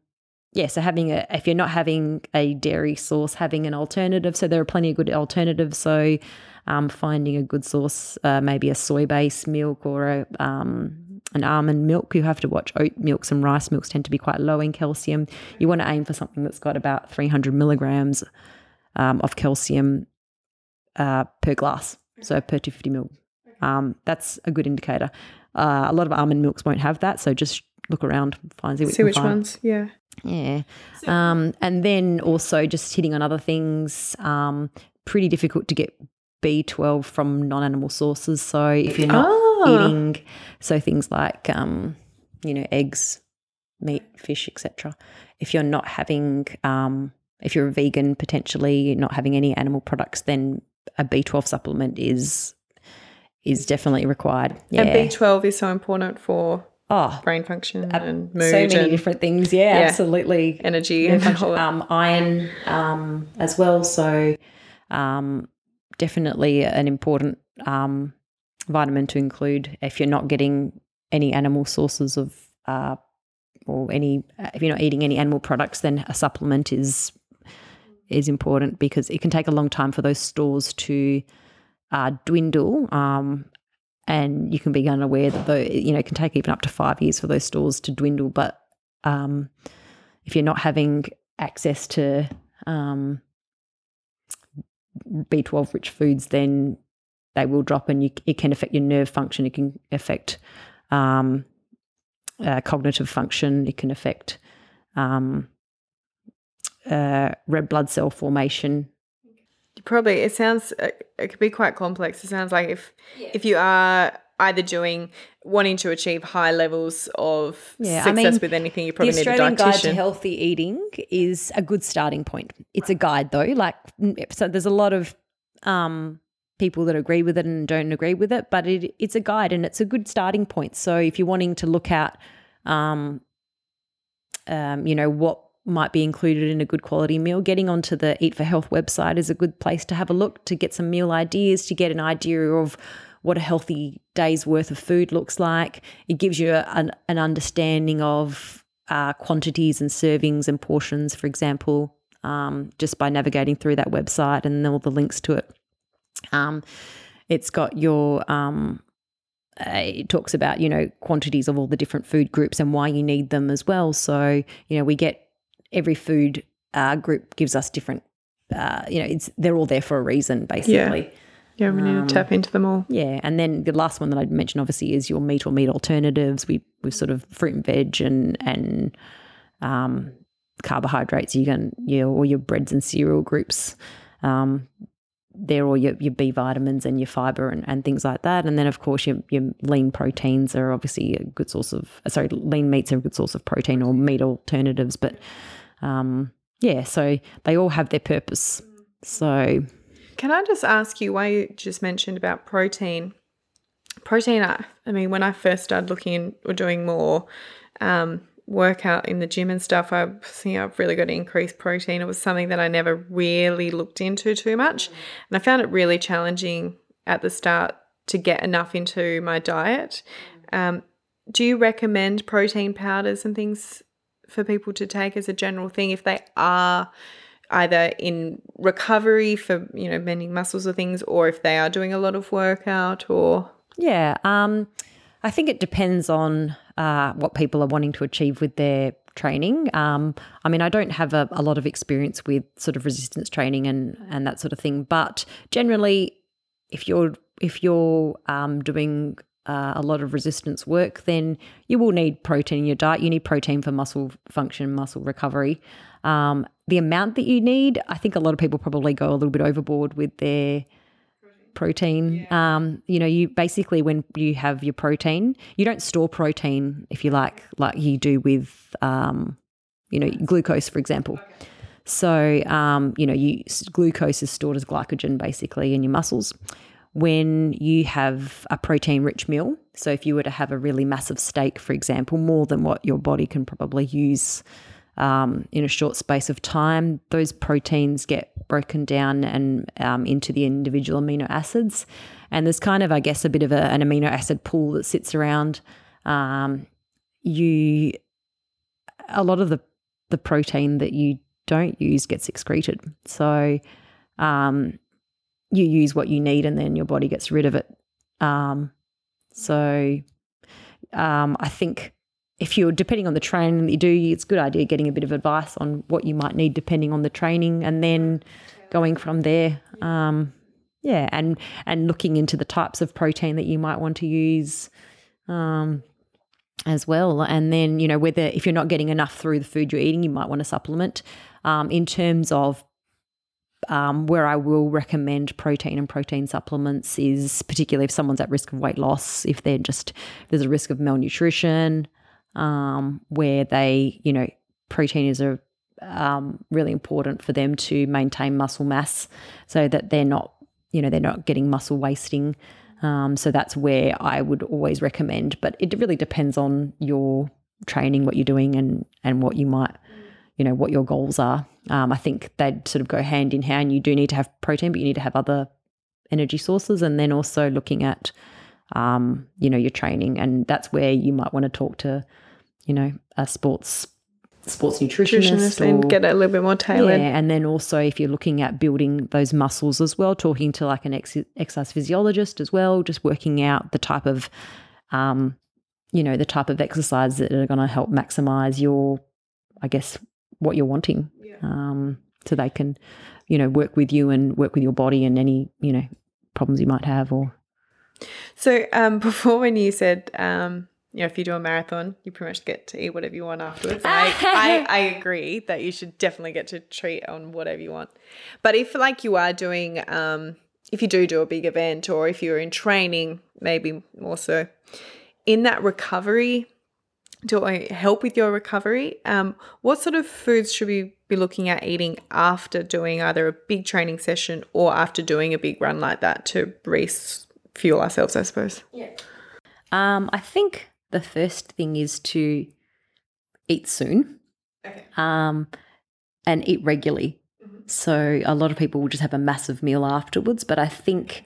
yeah, so having a if you're not having a dairy source, having an alternative. So there are plenty of good alternatives. So um, finding a good source, uh, maybe a soy based milk or a um, an almond milk. You have to watch oat milks and rice milks tend to be quite low in calcium. You want to aim for something that's got about 300 milligrams um, of calcium uh, per glass, so per 250 mil. Um, that's a good indicator. Uh, a lot of almond milks won't have that, so just look around, find see, See which find. ones? Yeah. Yeah. Um, and then also just hitting on other things. Um, pretty difficult to get B12 from non animal sources. So if you're not Ah. eating, so things like, um, you know, eggs, meat, fish, etc. If you're not having, um, if you're a vegan, potentially not having any animal products, then a B12 supplement is is definitely required. Yeah. And B12 is so important for oh, brain function and mood so many and different things. Yeah, Yeah. absolutely. energy and function- all that. um, iron um, as well. So um, definitely an important um, vitamin to include if you're not getting any animal sources of uh, or any if you're not eating any animal products, then a supplement is is important because it can take a long time for those stores to uh, dwindle. Um, and you can be unaware that though you know it can take even up to five years for those stores to dwindle. But um, if you're not having access to um, B12 rich foods, then they will drop and you, it can affect your nerve function. It can affect um, uh, cognitive function. It can affect um, uh, red blood cell formation. Probably it sounds uh, it could be quite complex. It sounds like if if you are either doing wanting to achieve high levels of Yeah, I success mean, with anything, you The probably need a Australian Guide to. Healthy Eating is a good starting point. It's a guide though. Like so there's a lot of um, people that agree with it and don't agree with it, but it, it's a guide and it's a good starting point. So if you're wanting to look at, um, um, you know, what might be included in a good quality meal, getting onto the Eat for Health website is a good place to have a look to get some meal ideas, to get an idea of what a healthy day's worth of food looks like. It gives you an, an understanding of uh, quantities and servings and portions, for example, um, just by navigating through that website and all the links to it. Um, it's got your um, uh, it talks about you know quantities of all the different food groups and why you need them as well. So you know we get every food uh, group gives us different. Uh, you know, it's they're all there for a reason, basically. yeah, Yeah, we need um, to tap into them all. Yeah, and then the last one that I'd mention obviously is your meat or meat alternatives. We we've sort of fruit and veg and and um, carbohydrates. You can your all your breads and cereal groups. Um, they're all your, your B vitamins and your fiber and, and things like that. And then of course your your lean proteins are obviously a good source of sorry lean meats are a good source of protein or meat alternatives. But um, yeah, so they all have their purpose. So Can I just ask you why you just mentioned about protein? Protein, I, I mean, when I first started looking or doing more um, workout in the gym and stuff, I think I've really got to increase protein. It was something that I never really looked into too much. And I found it really challenging at the start to get enough into my diet. Um, do you recommend protein powders and things for people to take as a general thing if they are either in recovery for you know bending muscles or things or if they are doing a lot of workout or Yeah, um, I think it depends on uh, what people are wanting to achieve with their training. Um, I mean, I don't have a, a lot of experience with sort of resistance training and and that sort of thing, but generally, if you're if you're um, doing uh, a lot of resistance work, then you will need protein in your diet. You need protein for muscle function, muscle recovery. Um, the amount that you need, I think a lot of people probably go a little bit overboard with their protein. Um, you know, you basically when you have your protein, you don't store protein if you like, like you do with, um, you know, glucose, for example. So, um, you know, you glucose is stored as glycogen basically in your muscles. When you have a protein rich meal, so if you were to have a really massive steak, for example, more than what your body can probably use um, in a short space of time, those proteins get broken down and um, into the individual amino acids. And there's kind of, I guess, a bit of a, an amino acid pool that sits around. Um, you, a lot of the the protein that you don't use gets excreted. So um, you use what you need, and then your body gets rid of it. Um, so um, I think if you're depending on the training that you do, it's a good idea getting a bit of advice on what you might need depending on the training, and then going from there. Um, yeah, and and looking into the types of protein that you might want to use. um, as well. And then, you know, whether if you're not getting enough through the food you're eating, you might want to supplement. Um, in terms of um, where I will recommend protein and protein supplements is particularly if someone's at risk of weight loss, if they're just there's a risk of malnutrition, um, where they, you know, protein is a um, really important for them to maintain muscle mass, so that they're not, you know, they're not getting muscle wasting. Um, so that's where I would always recommend, but it really depends on your training, what you're doing, and and what you might, you know, what your goals are. Um, I think they'd sort of go hand in hand. You do need to have protein, but you need to have other energy sources, and then also looking at, um, you know, your training, and that's where you might want to talk to, you know, a sports sports nutritionist, Nutritionist and get it a little bit more tailored. yeah, and then also if you're looking at building those muscles as well, talking to like an ex- exercise physiologist as well, just working out the type of, um, you know, the type of exercise that are going to help maximize your, I guess, what you're wanting. Um, so they can, you know, work with you and work with your body and any, you know, problems you might have or So um, before when you said, um, you know, if you do a marathon, you pretty much get to eat whatever you want afterwards. I, I, I agree that you should definitely get to treat on whatever you want. But if like you are doing, um, if you do do a big event or if you're in training, maybe more so, in that recovery, to uh, help with your recovery, um, what sort of foods should we be looking at eating after doing either a big training session or after doing a big run like that to refuel ourselves, I suppose? Um, I think the first thing is to eat soon. Okay. Um, and eat regularly. So a lot of people will just have a massive meal afterwards, but I think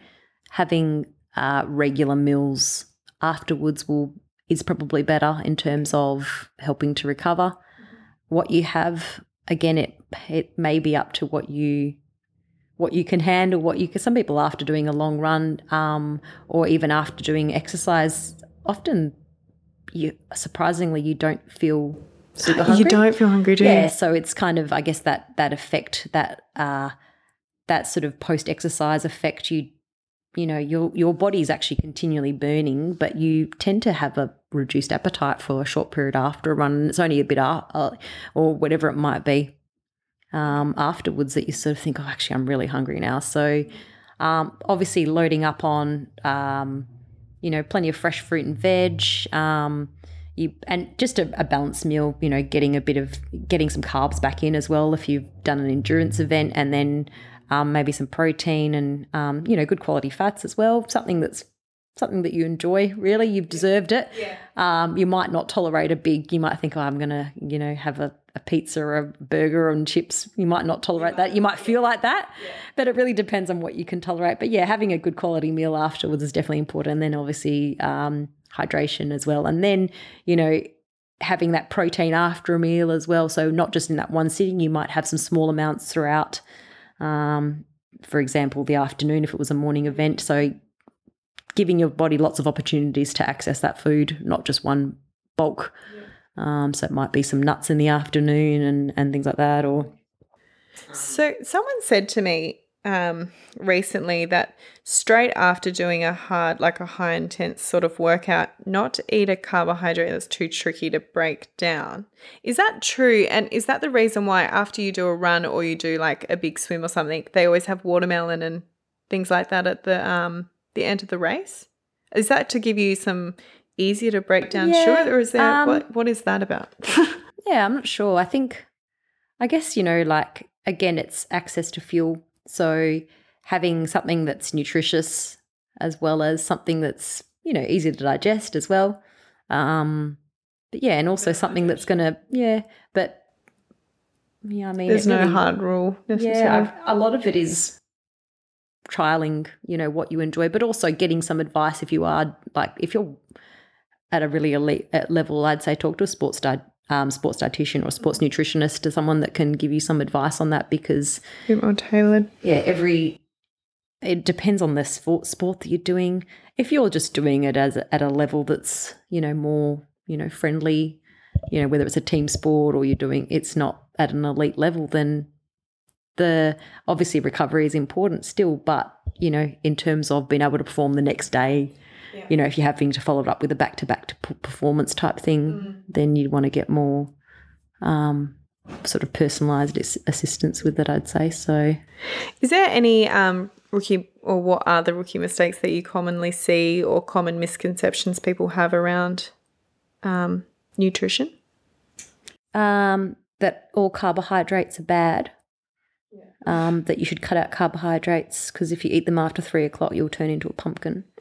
having uh, regular meals afterwards will is probably better in terms of helping to recover. What you have, again, it it may be up to what you what you can handle, what you can. Some people after doing a long run, um, or even after doing exercise, often you surprisingly you don't feel super hungry. You don't feel hungry, do Yeah, you? so it's kind of I guess that that effect that uh that sort of post exercise effect you you know your your body's actually continually burning but you tend to have a reduced appetite for a short period after a run it's only a bit uh, uh, or whatever it might be um, afterwards that you sort of think oh actually I'm really hungry now. So um, obviously loading up on um, you know plenty of fresh fruit and veg um, you and just a, a balanced meal you know getting a bit of getting some carbs back in as well if you've done an endurance event and then um, maybe some protein and um, you know good quality fats as well something that's something that you enjoy really. You've deserved it. Yeah. um, you might not tolerate a big you might think oh i'm gonna you know have a, a pizza or a burger and chips. You might not tolerate that. You might feel like that. But it really depends on what you can tolerate. But yeah having a good quality meal afterwards is definitely important. And then obviously um, hydration as well. And then you know having that protein after a meal as well. So not just in that one sitting you might have some small amounts throughout um, for example the afternoon if it was a morning event so giving your body lots of opportunities to access that food, not just one bulk. Um, so it might be some nuts in the afternoon and, and things like that, or So someone said to me um, recently that straight after doing a hard, like a high intense sort of workout, not to eat a carbohydrate that's too tricky to break down. Is that true? And is that the reason why after you do a run or you do like a big swim or something, they always have watermelon and things like that at the um the end of the race? Is that to give you some easier to break down Yeah, sugar, or is there um, what what is that about? yeah, I'm not sure. I think, I guess you know, like again, it's access to fuel. So having something that's nutritious as well as something that's you know easy to digest as well. Um, but yeah, and also something that's gonna yeah, but yeah, I mean, There's no really- hard rule necessarily. Yeah, I've- a lot of it is trialing, you know, what you enjoy, but also getting some advice if you are like if you're at a really elite uh, level. I'd say talk to a sports di- um, sports dietitian or sports nutritionist, to someone that can give you some advice on that because a bit more tailored. yeah, every it depends on the sport sport that you're doing. If you're just doing it as at a level that's you know more you know friendly, you know whether it's a team sport or you're doing it's not at an elite level, then the obviously recovery is important still. But you know in terms of being able to perform the next day, You know, if you're having to follow it up with a back to back performance type thing, then you'd want to get more um, sort of personalized assistance with it, I'd say. So, Is there any um, rookie or what are the rookie mistakes that you commonly see or common misconceptions people have around um, nutrition? um, that all carbohydrates are bad. Um, that you should cut out carbohydrates because if you eat them after three o'clock, you'll turn into a pumpkin.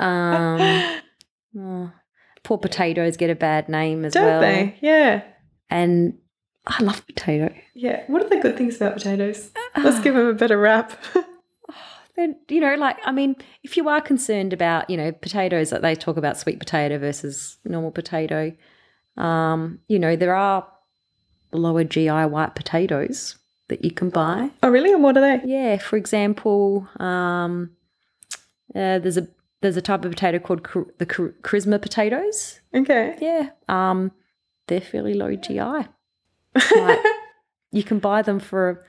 Um, oh, poor potatoes get a bad name as Don't well. they? Yeah. And I love potato. Yeah. What are the good things about potatoes? Let's give them a better rap. They're, you know, like I mean, if you are concerned about, you know, potatoes, that they talk about sweet potato versus normal potato, um, you know, there are lower GI white potatoes that you can buy. oh, really? And what are they? Yeah, for example, um, uh, there's a there's a type of potato called char- the char- Carisma potatoes. Okay. Yeah, um, they're fairly low GI. Like, you can buy them for,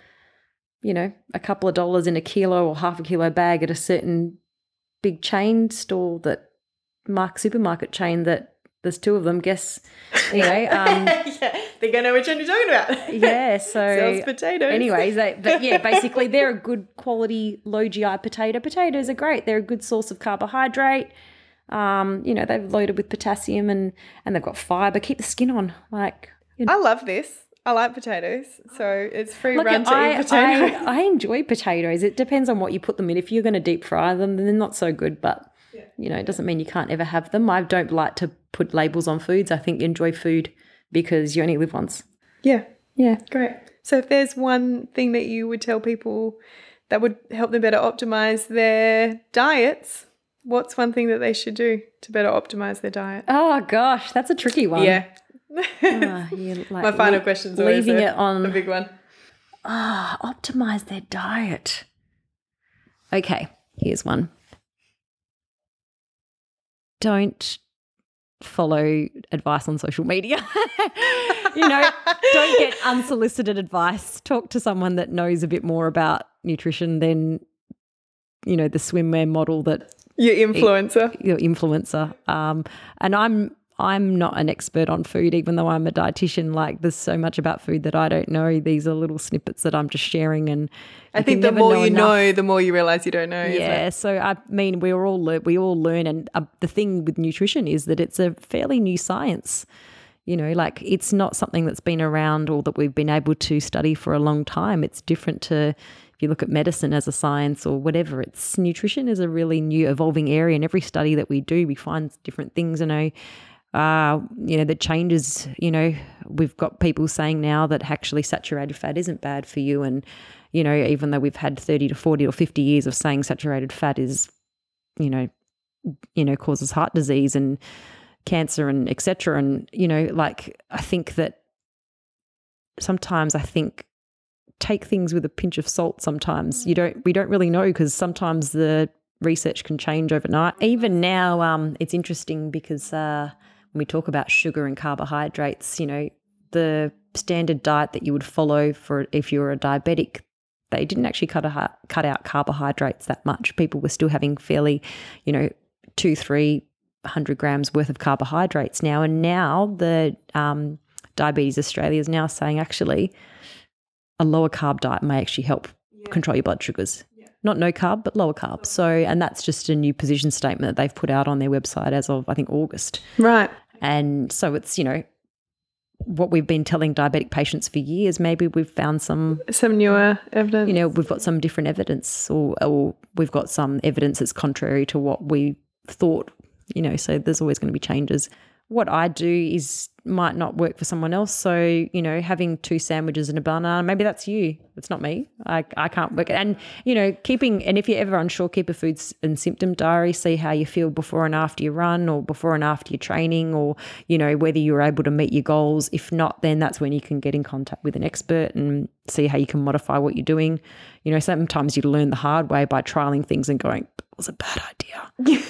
you know, a couple of dollars in a kilo or half a kilo bag at a certain big chain store that Mark supermarket chain that there's two of them. Guess anyway. Um, yeah, they're gonna know which one you're talking about. yeah, so Sells potatoes. Anyways, they, but yeah, basically they're a good quality low GI potato. Potatoes are great. They're a good source of carbohydrate. Um, you know, they're loaded with potassium and and they've got fiber. Keep the skin on. Like, you know. I love this. I like potatoes, so it's free Look, run to I, eat potatoes. I, I enjoy potatoes. It depends on what you put them in. If you're going to deep fry them, then they're not so good. But you know, it doesn't mean you can't ever have them. I don't like to put labels on foods. I think enjoy food because you only live once. yeah, Yeah. great. So if there's one thing that you would tell people that would help them better optimize their diets, what's one thing that they should do to better optimize their diet? Oh gosh, that's a tricky one. Yeah. Ah, like, My final le- question's always leaving a, it on a big one. ah optimize their diet. Okay, here's one. Don't follow advice on social media. you know, don't get unsolicited advice. Talk to someone that knows a bit more about nutrition than you know the swimwear model that Your influencer. your influencer. Um, and I'm I'm not an expert on food, even though I'm a dietitian. Like, there's so much about food that I don't know. These are little snippets that I'm just sharing, and I think the more you enough. know, the more you realize you don't know. Yeah, so I mean, we all lear- we all learn, and uh, the thing with nutrition is that it's a fairly new science. You know, like it's not something that's been around or that we've been able to study for a long time. It's different to if you look at medicine as a science or whatever. It's nutrition is a really new evolving area, and every study that we do, we find different things. You know, uh, you know, the changes, you know, we've got people saying now that actually saturated fat isn't bad for you. And, you know, even though we've had 30 to 40 or 50 years of saying saturated fat is, you know, you know, causes heart disease and cancer and etc. And, you know, like I think that sometimes I think take things with a pinch of salt sometimes. You don't we don't really know because sometimes the research can change overnight. Even now, um, it's interesting because uh, when we talk about sugar and carbohydrates, you know, the standard diet that you would follow for if you're a diabetic, they didn't actually cut a, cut out carbohydrates that much. People were still having fairly, you know, two, three hundred grams worth of carbohydrates now. And now the um, Diabetes Australia is now saying actually a lower carb diet may actually help control your blood sugars. Not no carb, but lower carb. So, and that's just a new position statement that they've put out on their website as of, I think, August. Right. And so it's, you know, what we've been telling diabetic patients for years, maybe we've found some, Some newer evidence. you know, we've got some different evidence or, or we've got some evidence that's contrary to what we thought, you know, so there's always going to be changes. What I do is might not work for someone else. So, you know, having two sandwiches and a banana, maybe that's you. It's not me. I, I can't work it. And, you know, keeping, and if you're ever unsure, keep a food and symptom diary, see how you feel before and after you run or before and after your training or, you know, whether you're able to meet your goals. If not, then that's when you can get in contact with an expert and see how you can modify what you're doing. You know, sometimes you learn the hard way by trialing things and going, it was a bad idea,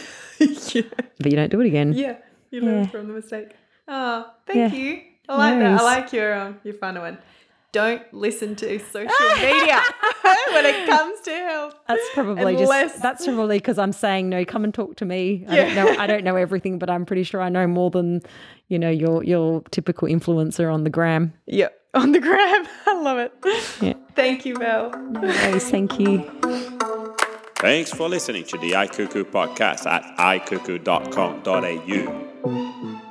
yeah. but you don't do it again. Yeah. You learn Yeah. from the mistake. Oh, thank Yeah. you. I like No that. I like your um, your fun one. don't listen to social media when it comes to health. That's probably Unless- just that's probably because I'm saying no. Come and talk to me. I don't know. I don't know everything, but I'm pretty sure I know more than you know your your typical influencer on the gram. Yep, on the gram. I love it. Yeah. Thank you, Mel. Anyways, thank you. Thanks for listening to the iCuckoo podcast at icuckoo.com.au.